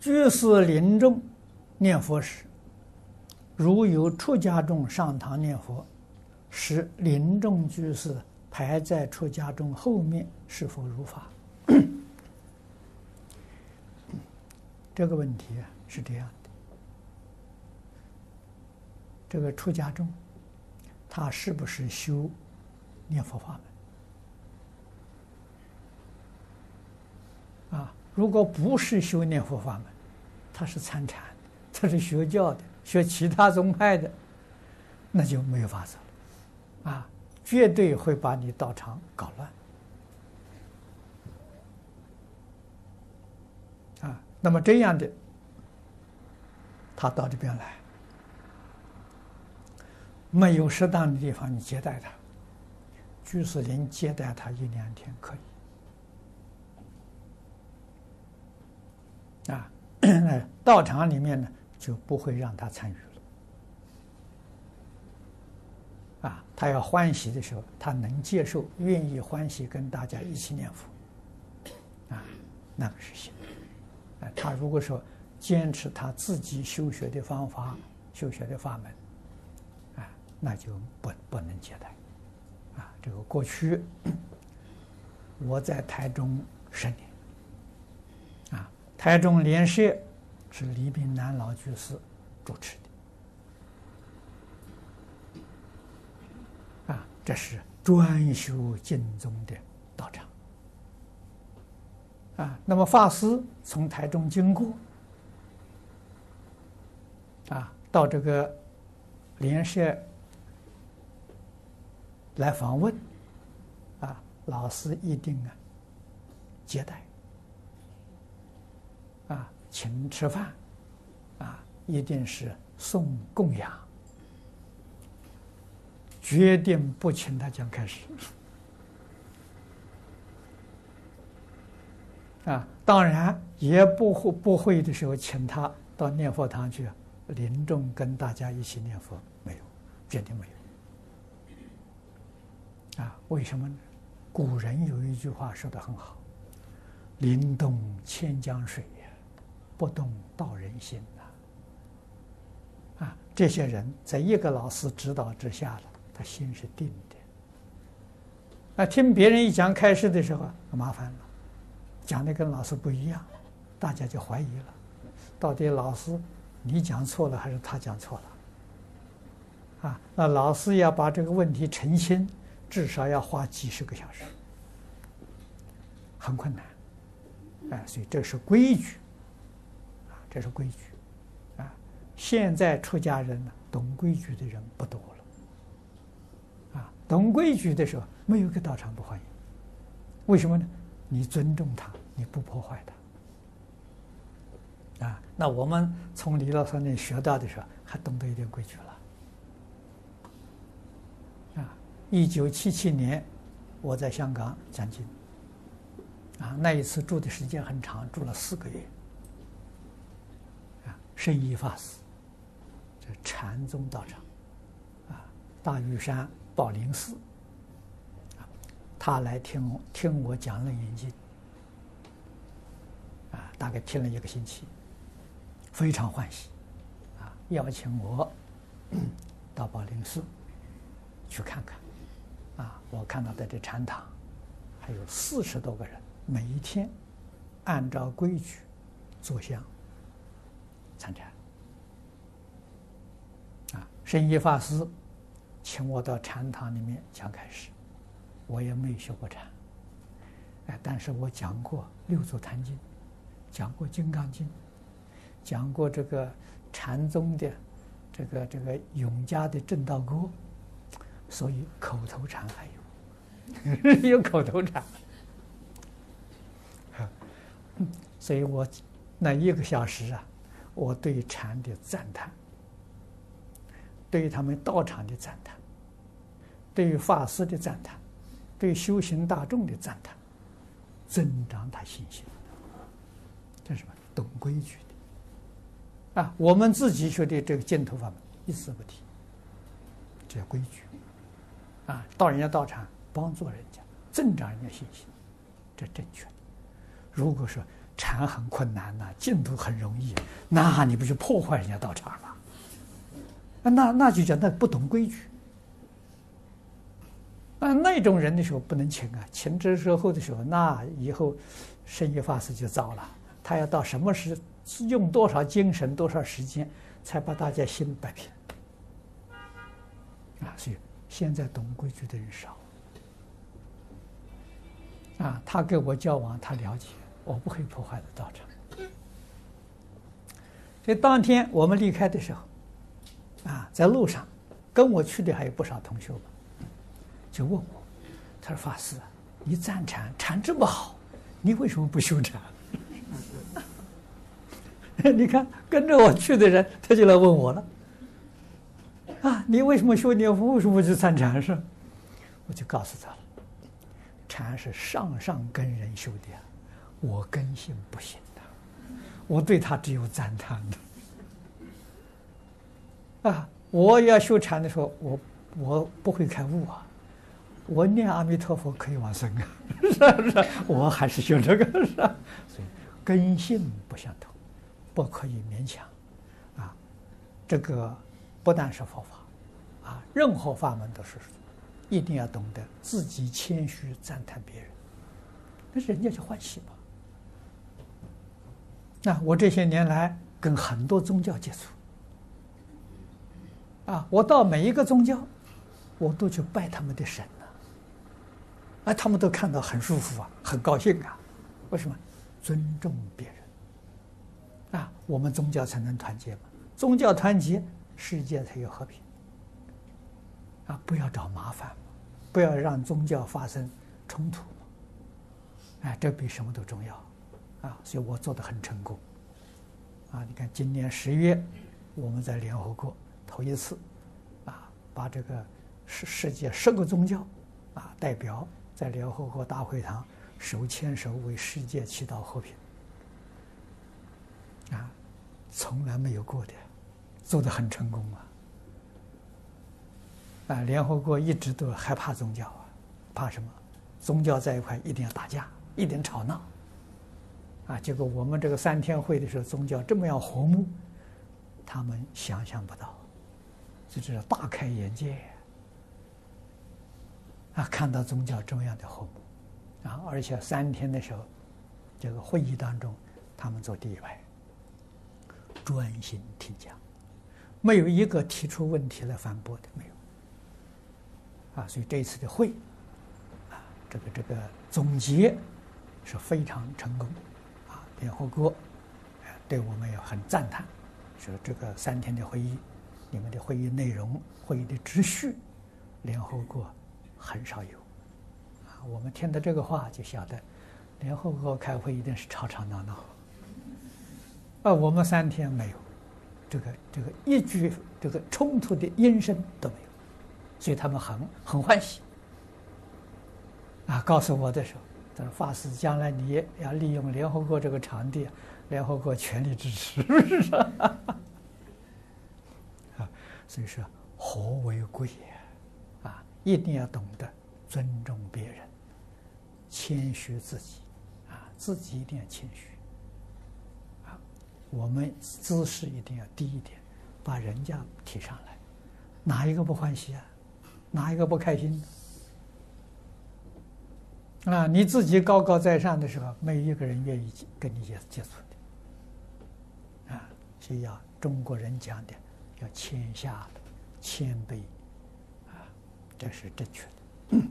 居士临终念佛时，如有出家众上堂念佛，使临终居士排在出家众后面，是否如法？这个问题啊是这样的：这个出家众，他是不是修念佛法门？啊？如果不是修念佛法门，他是参禅，他是学教的，学其他宗派的，那就没有法子了，啊，绝对会把你道场搞乱，啊，那么这样的，他到这边来，没有适当的地方，你接待他，居士林接待他一两天可以。啊，道场里面呢就不会让他参与了。啊，他要欢喜的时候，他能接受，愿意欢喜跟大家一起念佛。啊，那个是行。啊，他如果说坚持他自己修学的方法、修学的法门，啊，那就不不能接待。啊，这个过去 我在台中十年。台中莲社是李炳南老居士主持的，啊，这是专修经宗的道场，啊，那么法师从台中经过，啊，到这个莲社来访问，啊，老师一定啊接待。请吃饭，啊，一定是送供养，决定不请他讲开始。啊，当然也不会不会的时候，请他到念佛堂去临终跟大家一起念佛，没有，绝对没有。啊，为什么呢？古人有一句话说的很好：“临动千江水。”不动道人心呐，啊，这些人在一个老师指导之下了，他心是定的。啊，听别人一讲开示的时候，麻烦了，讲的跟老师不一样，大家就怀疑了，到底老师你讲错了还是他讲错了？啊，那老师要把这个问题澄清，至少要花几十个小时，很困难。哎，所以这是规矩。这是规矩，啊！现在出家人呢，懂规矩的人不多了，啊，懂规矩的时候，没有一个道场不欢迎。为什么呢？你尊重他，你不破坏他，啊！那我们从李老师那学到的时候，还懂得一点规矩了，啊！一九七七年，我在香港讲经，啊，那一次住的时间很长，住了四个月。圣严法师，这禅宗道场，啊，大屿山宝林寺，啊，他来听听我讲《楞严经》，啊，大概听了一个星期，非常欢喜，啊，邀请我到宝林寺去看看，啊，我看到在这禅堂还有四十多个人，每一天按照规矩坐香。参禅啊，圣严法师请我到禅堂里面讲开示，我也没学过禅，哎，但是我讲过《六祖坛经》，讲过《金刚经》，讲过这个禅宗的这个这个永嘉的证道歌，所以口头禅还有，有口头禅，所以我那一个小时啊。我对禅的赞叹，对于他们道场的赞叹，对于法师的赞叹，对修行大众的赞叹，增长他信心。这是什么？懂规矩的啊！我们自己学的这个净土法门，一字不提，这叫规矩啊！到人家道场帮助人家，增长人家信心，这正确。如果说禅很困难呐，净土很容易，那你不就破坏人家道场了？那那就叫那不懂规矩。那那种人的时候不能请啊，请之时候的时候，那以后圣严法师就糟了。他要到什么时用多少精神、多少时间，才把大家心摆平？啊，所以现在懂规矩的人少。啊，他跟我交往，他了解，我不会破坏的道场。所以当天我们离开的时候，啊，在路上跟我去的还有不少同学们。就问我，他说：“法师，你赞禅禅这么好，你为什么不修禅？” 你看跟着我去的人，他就来问我了。啊，你为什么修念佛？为什么不去参禅？是？我就告诉他了，禅是上上根人修的啊，我根性不行的，我对他只有赞叹的。啊，我要修禅的时候，我我不会开悟啊。我念阿弥陀佛可以往生啊，是不是？我还是修这个，是吧？所以根性不相同，不可以勉强，啊，这个不但是佛法，啊，任何法门都是，一定要懂得自己谦虚赞叹别人，那人家就欢喜嘛。那我这些年来跟很多宗教接触，啊，我到每一个宗教，我都去拜他们的神。哎，他们都看到很舒服啊，很高兴啊。为什么？尊重别人啊，我们宗教才能团结嘛。宗教团结，世界才有和平啊！不要找麻烦，不要让宗教发生冲突。哎，这比什么都重要啊！所以我做得很成功啊！你看，今年十月，我们在联合国头一次啊，把这个世世界十个宗教啊代表。在联合国大会堂手牵手为世界祈祷和平，啊，从来没有过的，做得很成功啊！啊，联合国一直都害怕宗教啊，怕什么？宗教在一块一定要打架，一定吵闹，啊，结果我们这个三天会的时候，宗教这么样和睦，他们想象不到，这就是大开眼界。啊，看到宗教这么样的和睦，啊，而且三天的时候，这个会议当中，他们坐第一排，专心听讲，没有一个提出问题来反驳的，没有。啊，所以这次的会，啊，这个这个总结是非常成功，啊，联合国，对我们也很赞叹，说这个三天的会议，你们的会议内容、会议的秩序，联合国。很少有，啊，我们听到这个话就晓得，联合国开会一定是吵吵闹闹，啊，我们三天没有，这个这个一句这个冲突的音声都没有，所以他们很很欢喜，啊，告诉我的时候，他说法师将来你要利用联合国这个场地，联合国全力支持，啊，所以说和为贵啊。一定要懂得尊重别人，谦虚自己，啊，自己一定要谦虚，啊，我们姿势一定要低一点，把人家提上来，哪一个不欢喜啊？哪一个不开心？啊，你自己高高在上的时候，没一个人愿意跟你接接触的，啊，所以要中国人讲的，要谦下的谦卑。啊这是正确的。